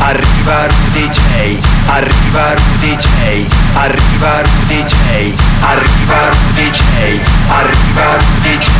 arriva Rudy J, arriva Rudy J, arriva Rudy J, arriva Rudy J, arriva Rudy J,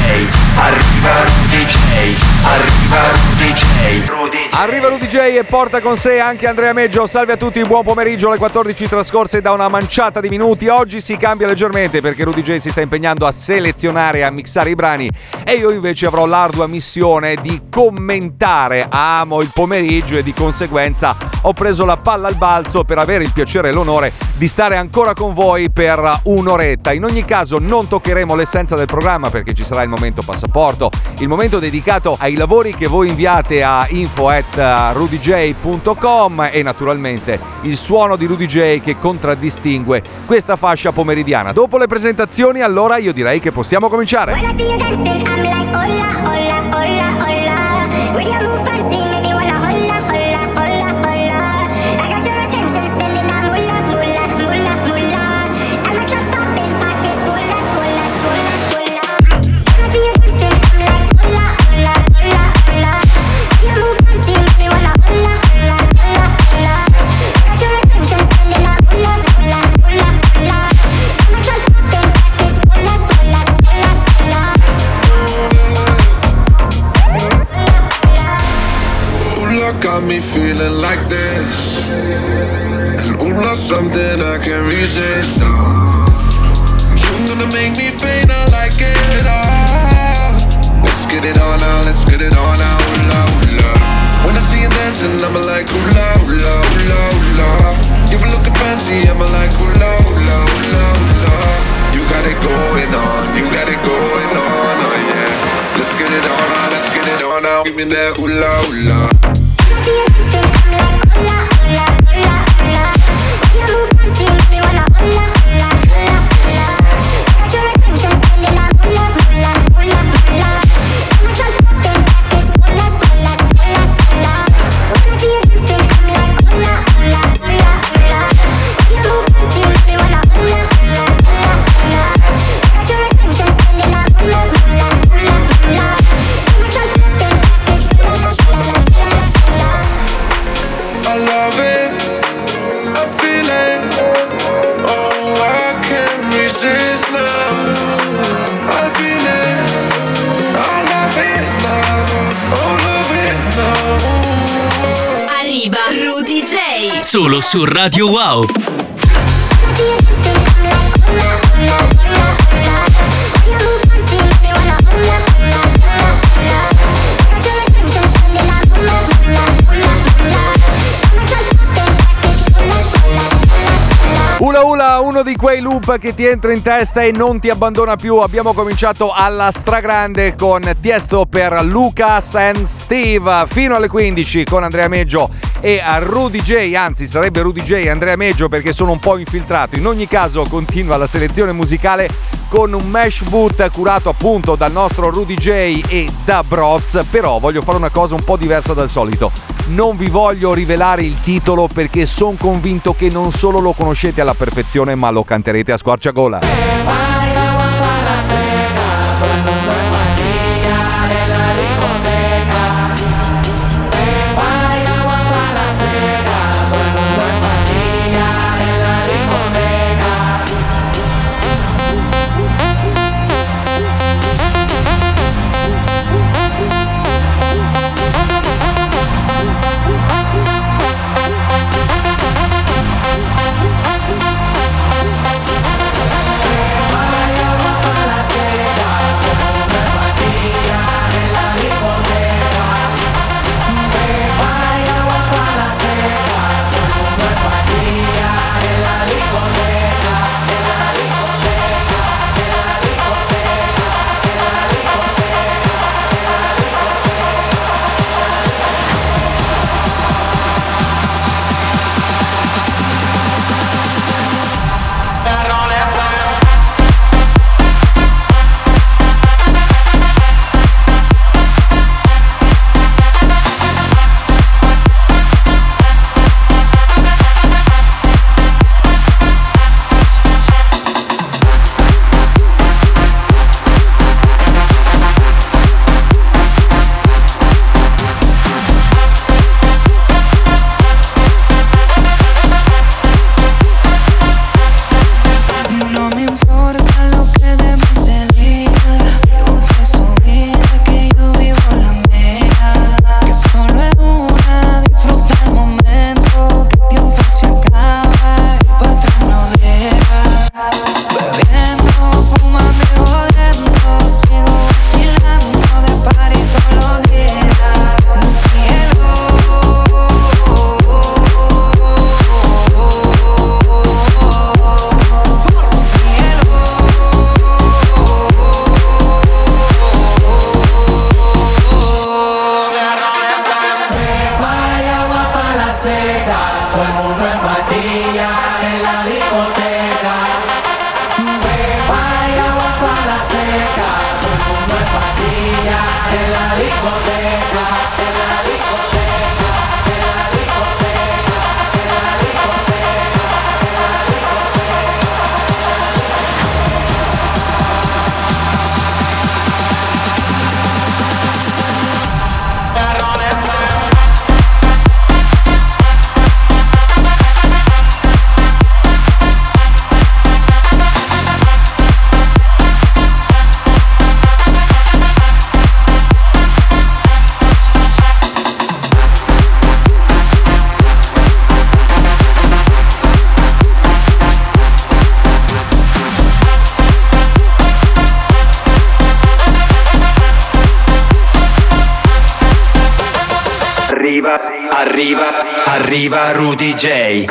arriva Rudy J, arriva Rudy J. Arriva Rudy J e porta con sé anche Andrea Meggio. Salve a tutti, buon pomeriggio alle 14 trascorse da una manciata di minuti. Oggi si cambia leggermente perché Rudy J si sta impegnando a selezionare e a mixare i brani e io invece avrò l'ardua missione di commentare. Amo il pomeriggio e di conseguenza ho preso la palla al balzo per avere il piacere e l'onore di stare ancora con voi per un'oretta. In ogni caso non toccheremo l'essenza del programma perché ci sarà il momento passaporto, il momento dedicato ai lavori che voi inviate a info at rudyj.com e naturalmente il suono di Rudy J che contraddistingue questa fascia pomeridiana. Dopo le presentazioni allora io direi che possiamo cominciare. When I see you dancing, I'm like, hola, hola, hola, hola. When you got me feeling like this. And ooh, something I can't resist. Uh, you're gonna make me faint, I like it. Uh, let's get it on now, let's get it on now. Ooh, la, ooh, la. When I see you dancing, I'm like, ooh, la, ooh, la, ooh, la, la. You been looking fancy, I'm like, ooh, la, ooh, la, ooh, la, la. You got it going on, you got it going on, oh yeah. Let's get it on now, let's get it on now. Give me that ooh, la, ooh, Solo su Radio Wow. Uno di quei loop che ti entra in testa e non ti abbandona più. Abbiamo cominciato alla stragrande con Tiesto per Lucas and Steve fino alle 15 con Andrea Meggio e Rudy J, anzi sarebbe Rudy J e Andrea Meggio perché sono un po' infiltrato. In ogni caso continua la selezione musicale con un mash boot curato appunto dal nostro Rudy J e da Broz, però voglio fare una cosa un po' diversa dal solito. Non vi voglio rivelare il titolo perché sono convinto che non solo lo conoscete alla perfezione, ma lo canterete a squarciagola. Arriva Rudy J.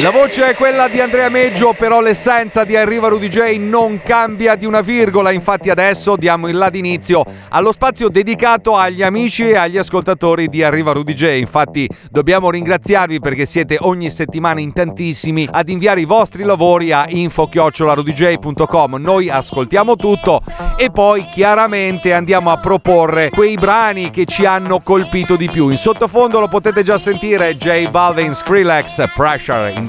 La voce è quella di Andrea Meggio, però l'essenza di Arriva Rudy J non cambia di una virgola. Infatti, adesso diamo il là d'inizio allo spazio dedicato agli amici e agli ascoltatori di Arriva Rudy J. Infatti, dobbiamo ringraziarvi perché siete ogni settimana in tantissimi ad inviare i vostri lavori a info-rudj.com. Noi ascoltiamo tutto e poi chiaramente andiamo a proporre quei brani che ci hanno colpito di più. In sottofondo lo potete già sentire J Balvin Skrillex Pressure in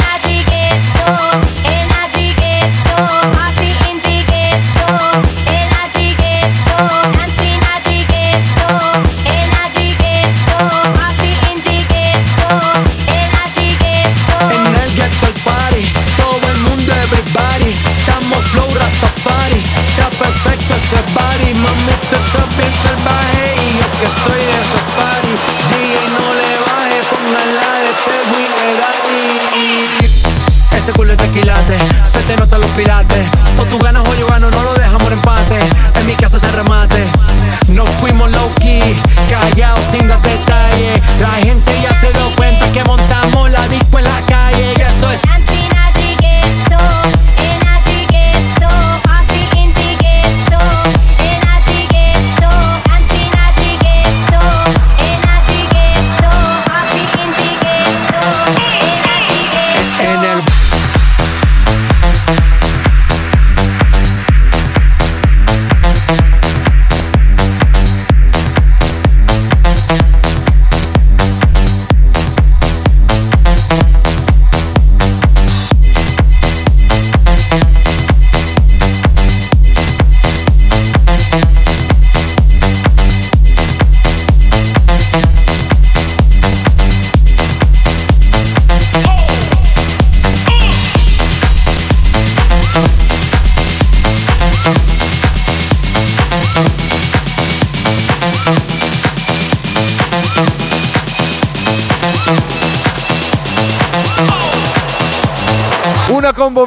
se te notan los pilates O tú ganas o yo gano, no lo dejamos en empate. En mi casa se remate. No fuimos low key, callados sin dar detalles. La gente ya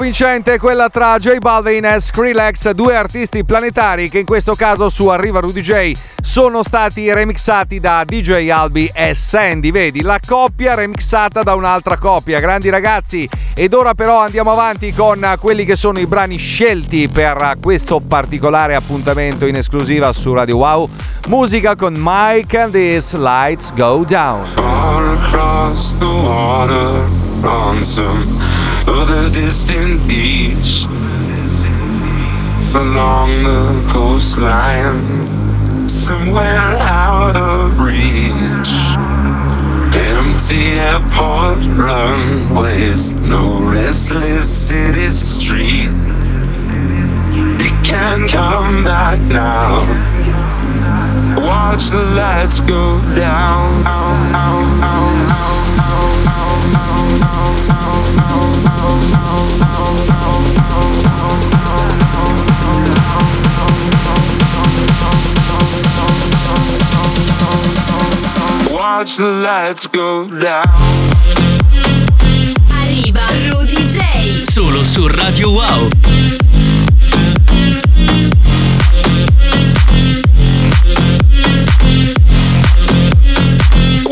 vincente è quella tra J Balvin e Skrillex, due artisti planetari che in questo caso su Arriva Rudy J sono stati remixati da DJ Albi e Sandy. Vedi, la coppia remixata da un'altra coppia. Grandi ragazzi. Ed ora però andiamo avanti con quelli che sono i brani scelti per questo particolare appuntamento in esclusiva su Radio Wow. Musica con Mike and These Lights Go Down. Far across the water, other distant beach, along the coastline, somewhere out of reach. Empty airport runways, no restless city street. You can't come back now. Watch the lights go down. Watch the lights go down. Arriva Rudy J. Solo su Radio Wow.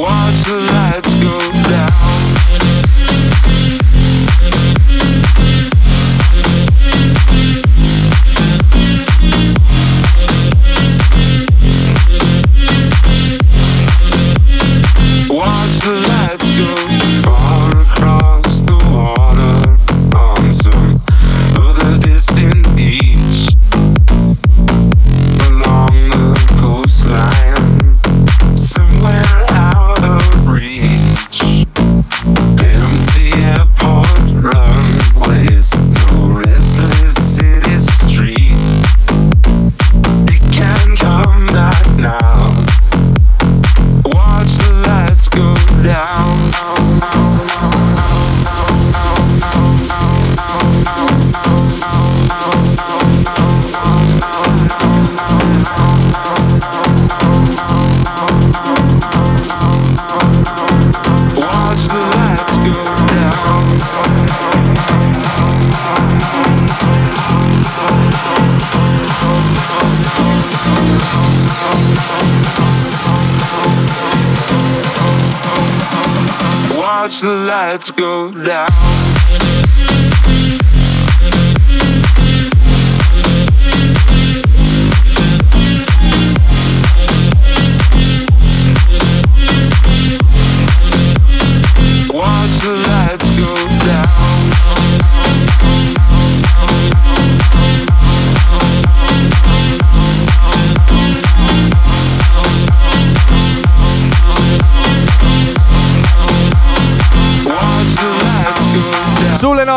Watch the lights the lights go down.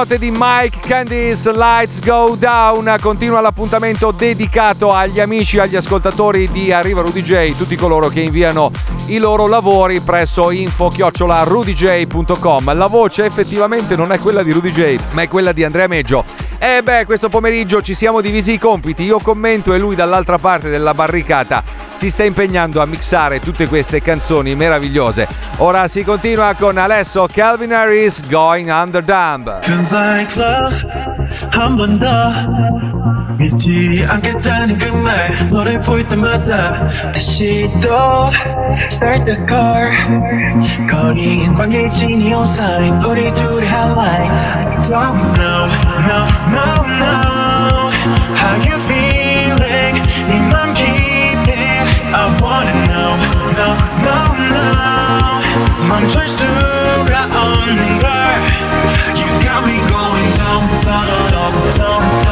Note di Mike Candice Lights Go Down. Continua l'appuntamento dedicato agli amici, agli ascoltatori di Arriva Rudy J, tutti coloro che inviano i loro lavori presso info-rudj.com. La voce effettivamente non è quella di Rudy J, ma è quella di Andrea Meggio. E beh, questo pomeriggio ci siamo divisi i compiti, io commento e lui dall'altra parte della barricata si sta impegnando a mixare tutte queste canzoni meravigliose. Ora si continua con Alesso Calvin Harris Going Under Dumb. 믿지 않겠다는 그 말 너를 볼 때마다 다시 또 Start the car 거리엔 방해진 neon sign 우리 둘의 highlight I don't know, no, no, no How you feeling 네맘 깊이 I wanna know, no, no, no 멈출 수가 없는 걸 You got me going dumb, da da dum, dumb,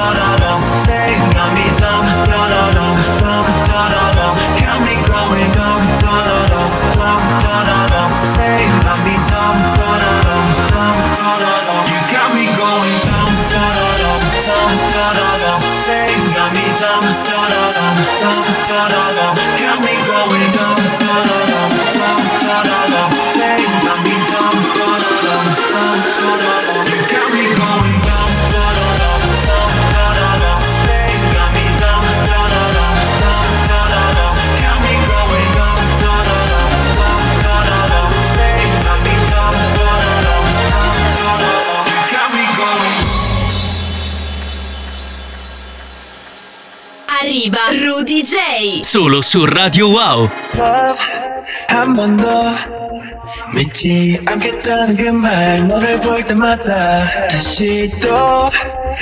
Arriva Rudy J. Solo su Radio Wow. love 한 번 더 믿지 않겠다는 그 말 너를 볼 때마다 다시 또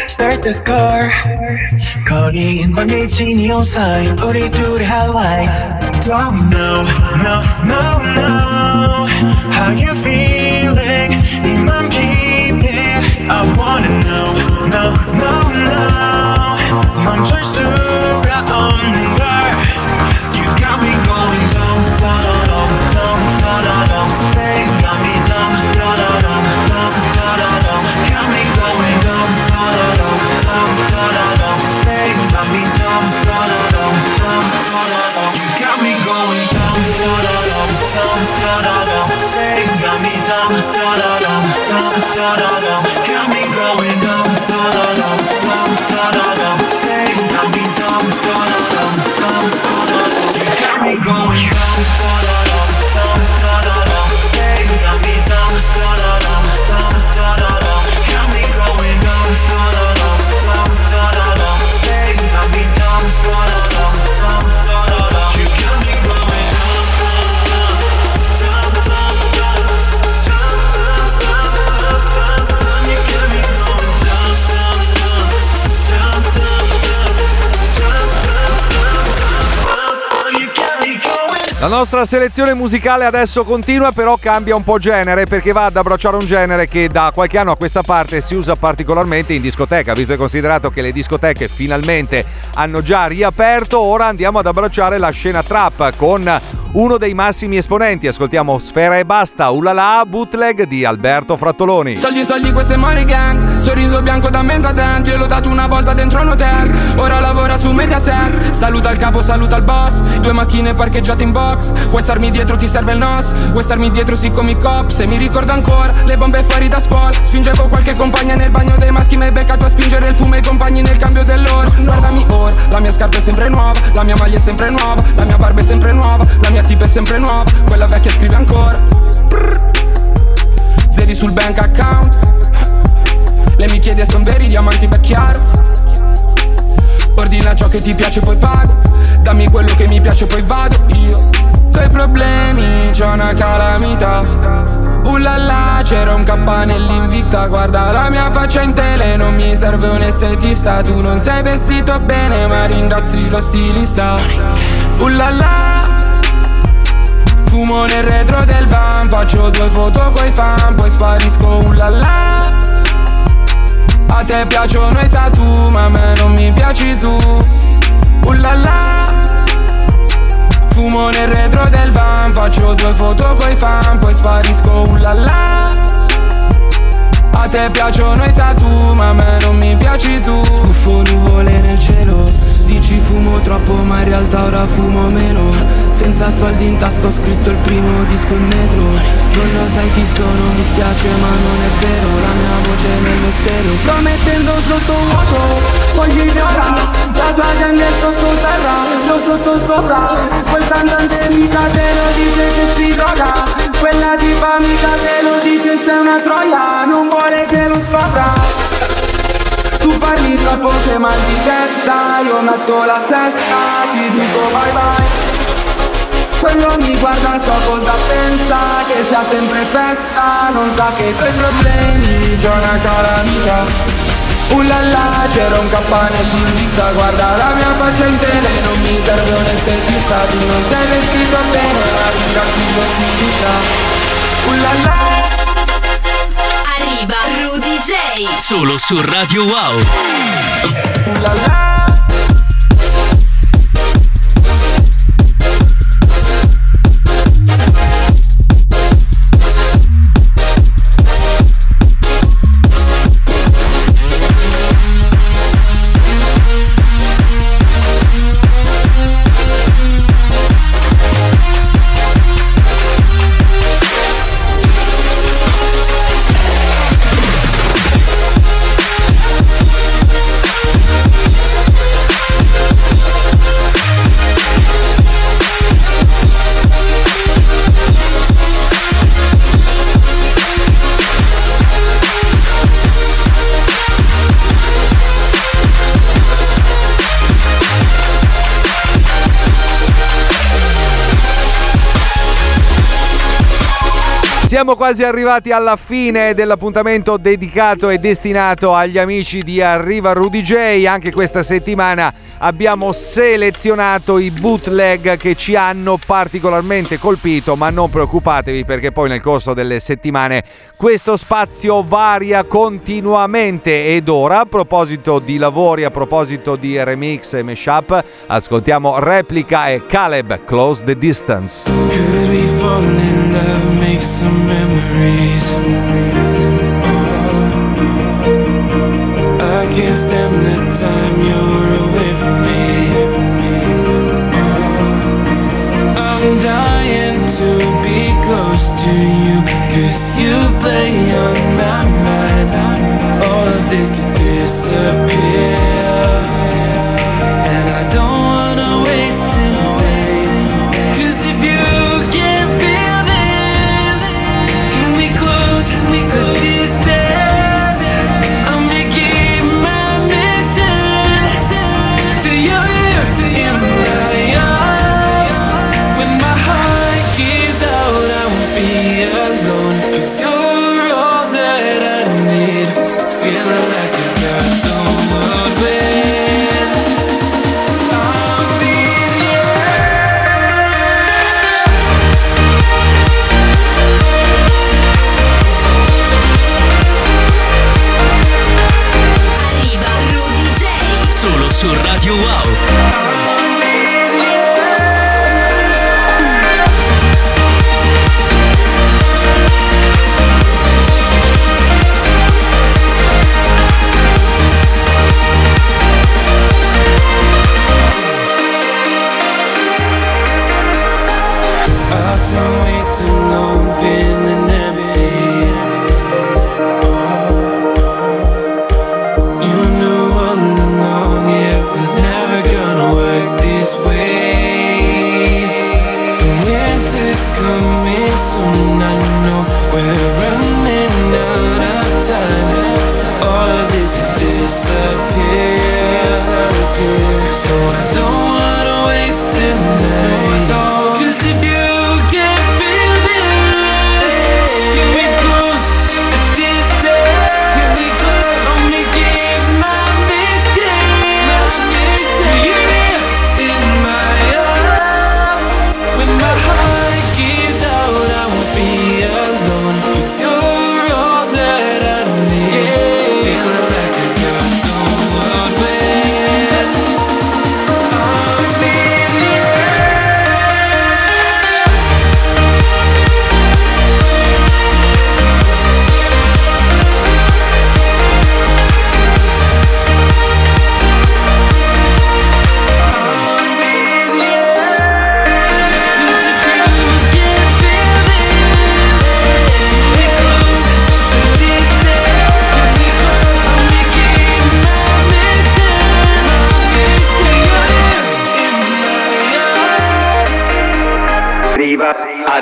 Start the car 거리엔 방해진 neon sign 우리 둘의 highlight Don't know, no, no, no How you feeling 네맘 깊이 I wanna know, no, no, no La nostra selezione musicale adesso continua, però cambia un po' genere perché va ad abbracciare un genere che da qualche anno a questa parte si usa particolarmente in discoteca, visto e considerato che le discoteche finalmente hanno già riaperto. Ora andiamo ad abbracciare la scena trap con uno dei massimi esponenti. Ascoltiamo Sfera e Basta, Ulala, bootleg di Alberto Frattoloni. Soldi, soldi, questo è Money Gang Sorriso bianco da mente a denti L'ho dato una volta dentro un hotel Ora lavora su Mediaset Saluta il capo, saluta il boss Due macchine parcheggiate in box Vuoi starmi dietro, ti serve il NOS. Vuoi starmi dietro, sì come i cops. E mi ricordo ancora Le bombe fuori da scuola. Spinge con qualche compagna nel bagno dei maschi Mi hai beccato a spingere il fumo e i compagni nel cambio dell'ora. Guardami ora La mia scarpa è sempre nuova La mia maglia è sempre nuova La mia barba è sempre nuova La mia tip è sempre nuova Quella vecchia scrive ancora. Zeri sul bank account. Le mi chiede son veri diamanti beh chiaro Ordina ciò che ti piace poi pago. Dammi quello che mi piace poi vado io. Coi problemi c'ho una calamita Uh Ullala, c'era un kappa nell'invita Guarda la mia faccia in tele Non mi serve un estetista. Tu non sei vestito bene Ma ringrazi lo stilista. Ullala Fumo nel retro del van. Faccio due foto coi fan Poi sparisco ullala A te piacciono i tattoo Ma a me non mi piaci tu. Ullala. Fumo nel retro del van Faccio due foto coi fan Poi sparisco ullala. A te piacciono i tattoo, ma a me non mi piaci tu. Spuffo nuvole nel cielo Dici fumo troppo, ma in realtà ora fumo meno. Senza soldi in tasca ho scritto il primo disco in metro. Non lo sai chi sono, mi spiace ma non è vero. La mia voce nello stereo Sto mettendo sotto vuoto. Voglio ignorare La tua gente è sottoterra Io sotto sopra. Quel cantante mica te lo dice che si droga. Quella tipa mica te lo dice sei una troia Non vuole che lo scopra tu parli troppo sei mal di testa Io metto la sesta Ti dico bye bye. Quello mi guarda so cosa pensa Che sia sempre festa Non sa che i tuoi problemi C'è una cara amica. Ullala c'era un cappa nell'invita Guarda la mia faccia in tele Non mi serve un estetista Tu non sei vestito bene Ma ringrazio lo stilista Ullala Arriva Rudy J. Solo su Radio Wow. Ullala Siamo quasi arrivati alla fine dell'appuntamento dedicato e destinato agli amici di Arriva Rudy J. Anche questa settimana abbiamo selezionato i bootleg che ci hanno particolarmente colpito, ma non preoccupatevi perché poi nel corso delle settimane questo spazio varia continuamente. Ed ora, a proposito di lavori, a proposito di remix e mashup, ascoltiamo Replica e Caleb Close the Distance. Can't stand the time you're away from me. I'm dying to be close to you, cause you play on my mind. All of this could disappear.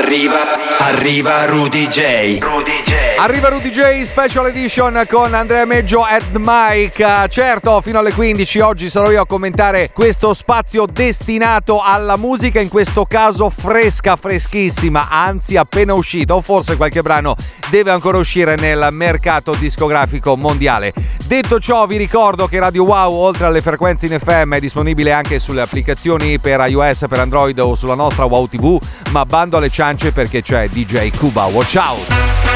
Arriva, arriva Rudy J. Rudy J. Arriva Rudy J Special Edition con Andrea Meggio at Mike. Certo, fino alle 15 oggi sarò io a commentare questo spazio destinato alla musica, in questo caso fresca, freschissima, anzi appena uscita, o forse qualche brano deve ancora uscire nel mercato discografico mondiale. Detto ciò, vi ricordo che Radio Wow, oltre alle frequenze in FM, è disponibile anche sulle applicazioni per iOS, per Android o sulla nostra Wow TV, ma bando alle ciance perché c'è DJ Cuba. Watch out!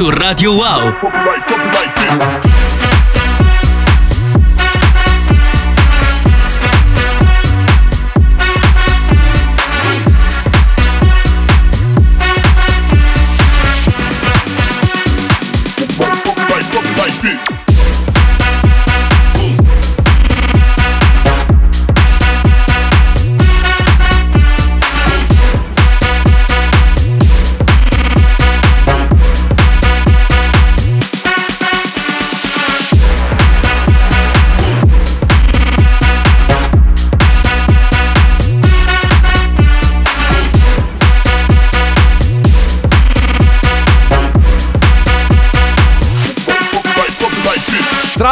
Su Radio Wow.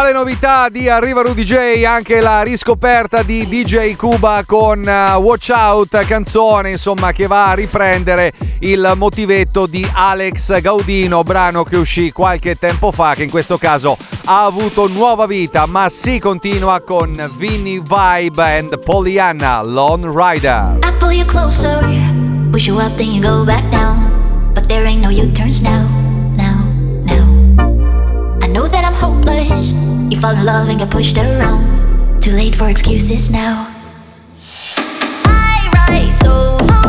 Le novità di Arriva Rudy J anche la riscoperta di DJ Cuba con eh, Watch Out, canzone insomma che va a riprendere il motivetto di Alex Gaudino, brano che uscì qualche tempo fa che in questo caso ha avuto nuova vita, ma si continua con Vinny Vibe and Pollyanna Lone Rider. I pull you closer, push you up, then you go back down. But there ain't no U-turns now, fall in love and get pushed around. Too late for excuses now. I ride solo,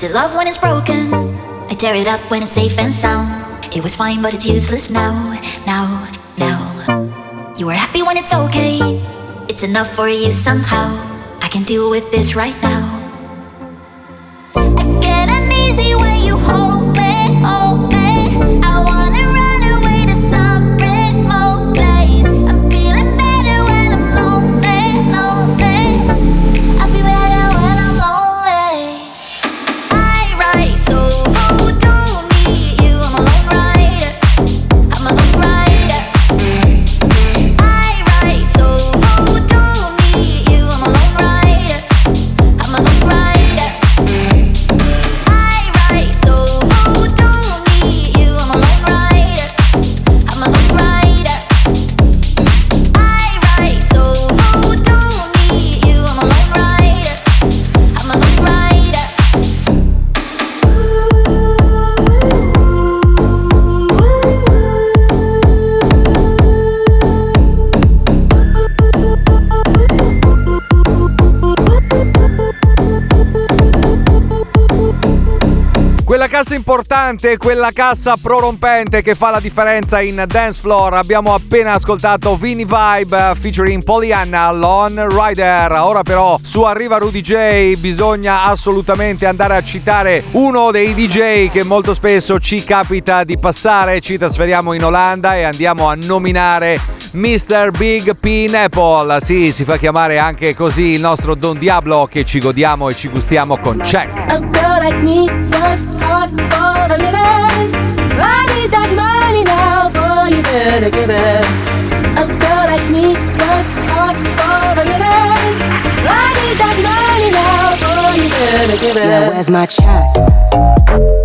Is it love when it's broken? I tear it up when it's safe and sound. It was fine, but it's useless now, now, now. You were happy when it's okay. It's enough for you somehow. I can deal with this right now. Cassa importante, quella cassa prorompente che fa la differenza in dance floor. Abbiamo appena ascoltato Vini Vibe featuring Pollyanna Lone Rider. Ora però su Arriva Rudy J bisogna assolutamente andare a citare uno dei DJ che molto spesso ci capita di passare. Ci trasferiamo in Olanda e andiamo a nominare Mr. Big Pineapple. Sì, si fa chiamare anche così il nostro Don Diablo che ci godiamo e ci gustiamo con Check. For a living. I need that money now, boy, you better give it. A girl like me works hard for a living. I need that money now, boy, you better give it. Yeah, where's my check?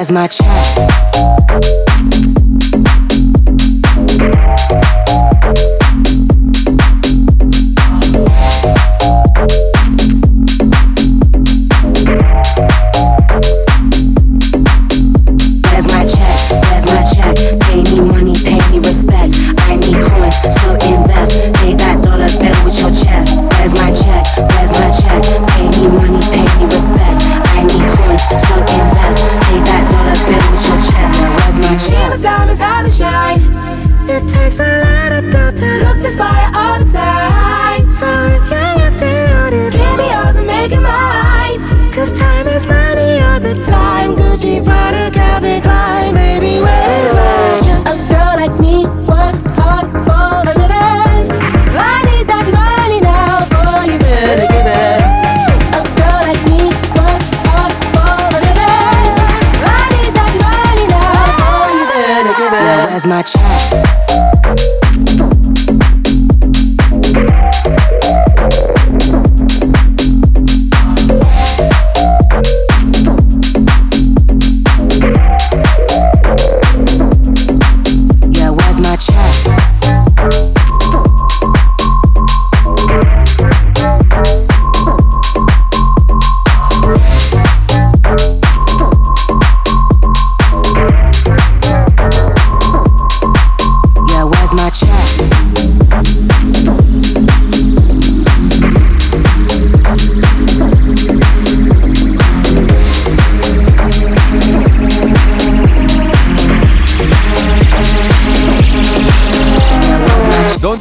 That's my check?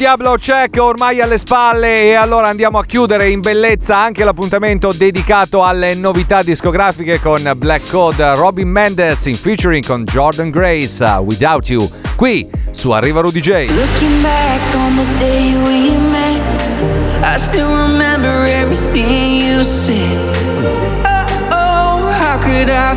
Diablo check ormai alle spalle e allora andiamo a chiudere in bellezza anche l'appuntamento dedicato alle novità discografiche con Black Code Robin Mendez in featuring con Jordan Grace uh, Without You qui su Arriva Rudy J. Looking back on the day we met, I still remember everything you said. Oh, oh, how could I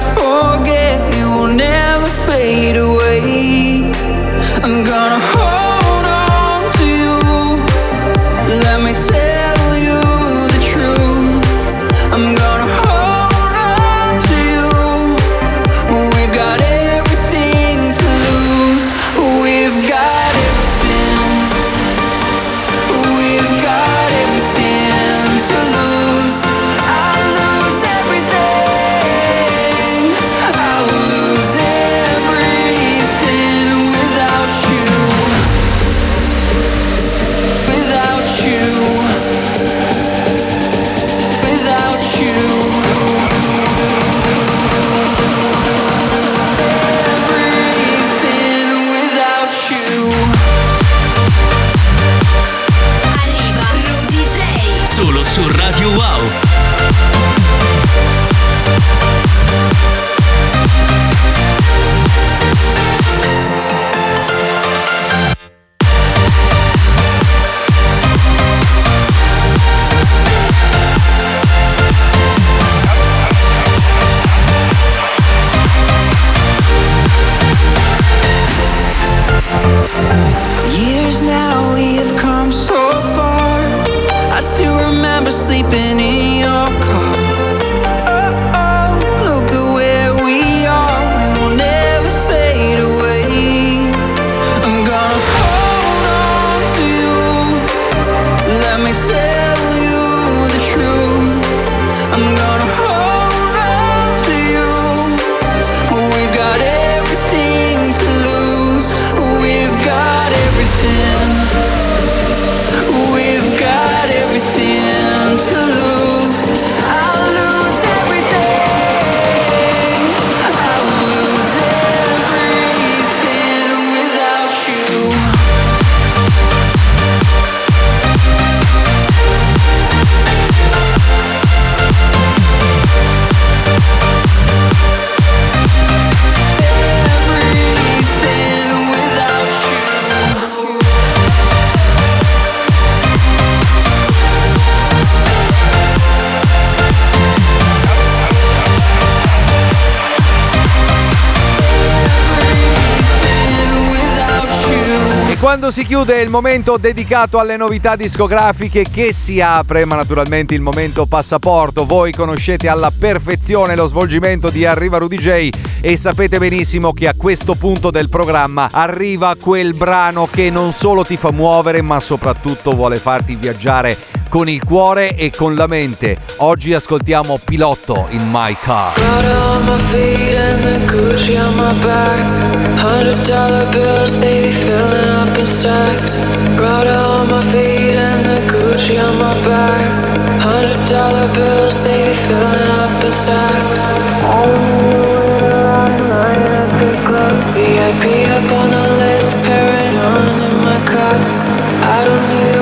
still remember sleeping in your car. Quando si chiude il momento dedicato alle novità discografiche che si apre, ma naturalmente il momento passaporto. Voi conoscete alla perfezione lo svolgimento di Arriva Rudy J e sapete benissimo che a questo punto del programma arriva quel brano che non solo ti fa muovere, ma soprattutto vuole farti viaggiare con il cuore e con la mente. Oggi ascoltiamo Pilotto in My Car. VIP up on the list, paranoid in my cup. I don't need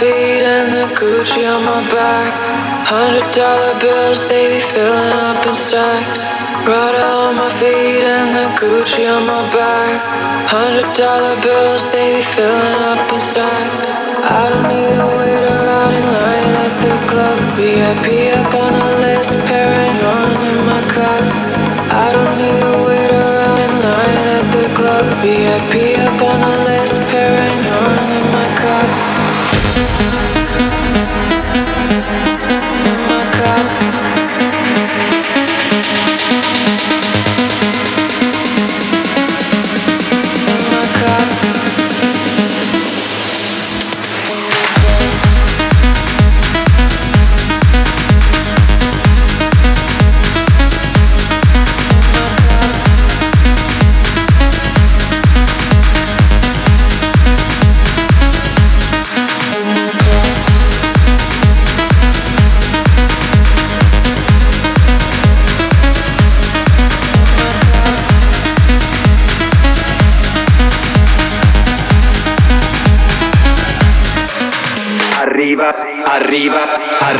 feet and the Gucci on my back. Hundred dollar bills, they be filling up and stacked. Prada on my feet and the Gucci on my back. Hundred dollar bills, they be filling up and stacked. I don't need to wait around in line at the club. VIP up on the list, paranoid in my cup. I don't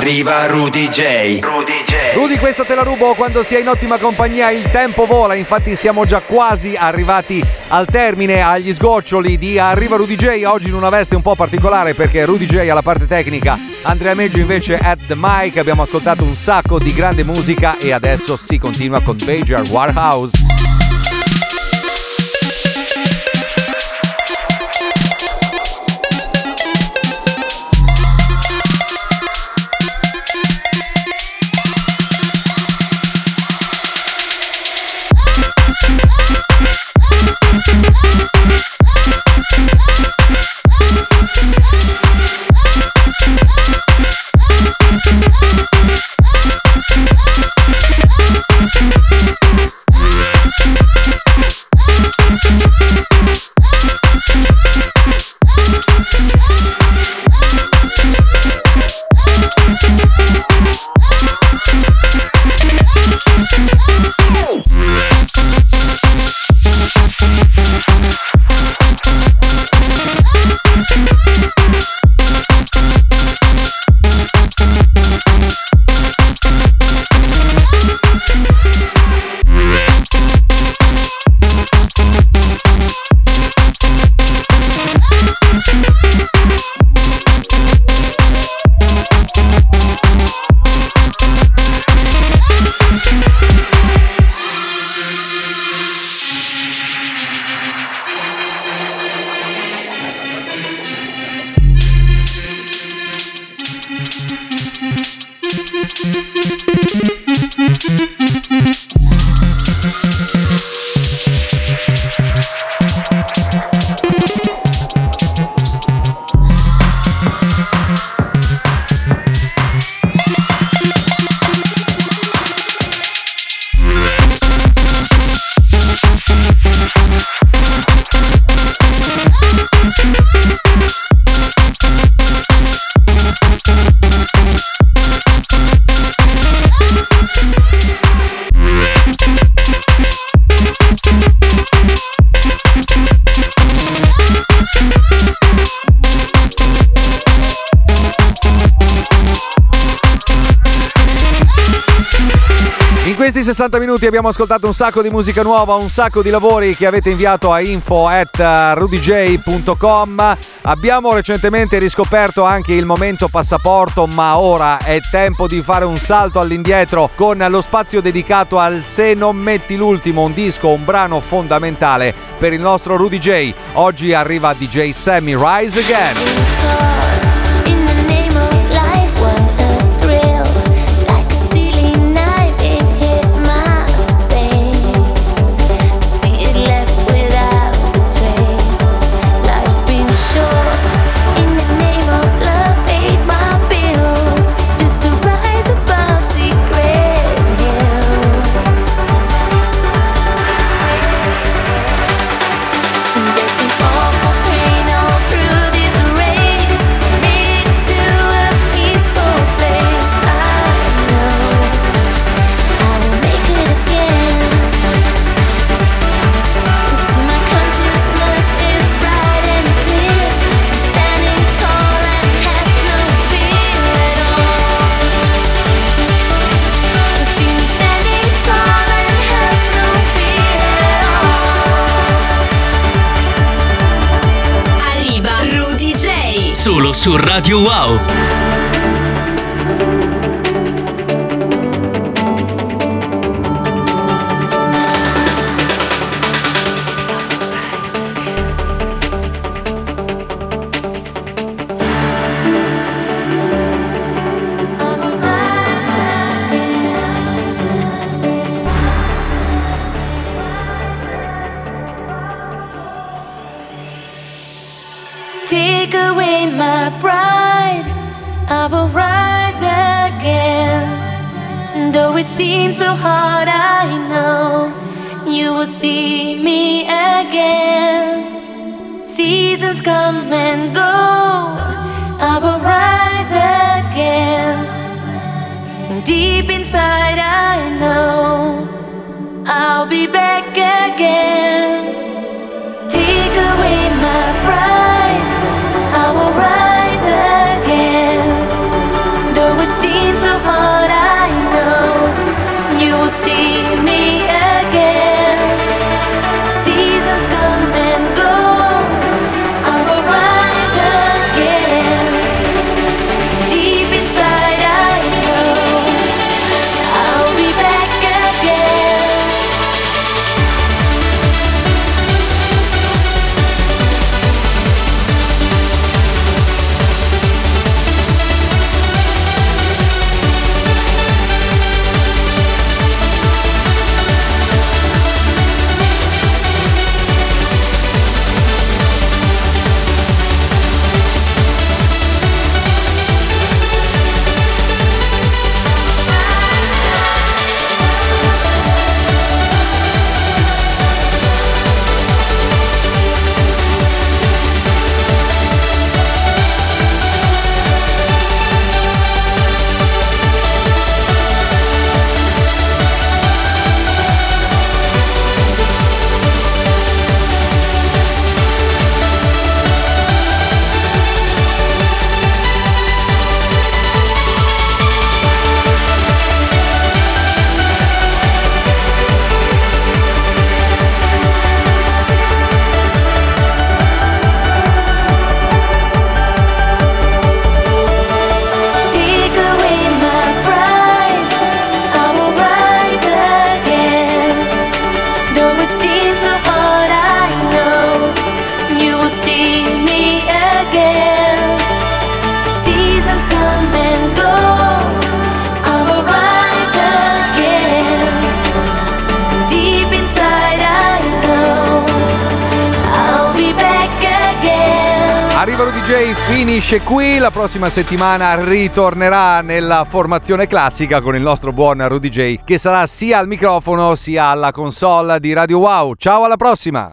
arriva Rudy J. Rudy, questa te la rubo quando si è in ottima compagnia, il tempo vola, infatti siamo già quasi arrivati al termine, agli sgoccioli di Arriva Rudy J, oggi in una veste un po' particolare perché Rudy J alla parte tecnica, Andrea Meggio invece at the mic, abbiamo ascoltato un sacco di grande musica e adesso si continua con Bajer Warhouse. Abbiamo ascoltato un sacco di musica nuova, un sacco di lavori che avete inviato a info at rudyj.com. Abbiamo recentemente riscoperto anche il momento passaporto, ma ora è tempo di fare un salto all'indietro con lo spazio dedicato al Se non metti l'ultimo, un disco, un brano fondamentale per il nostro Rudy J. Oggi arriva DJ Sammy Rise Again. Su Radio Wow. Take away my pride, I will rise again. Though it seems so hard, I know you will see me again. Seasons come and go, I will rise again. Deep inside, I know I'll be back again. Finisce qui. La prossima settimana ritornerà nella formazione classica con il nostro buon Rudy J, che sarà sia al microfono sia alla console di Radio Wow. Ciao, alla prossima!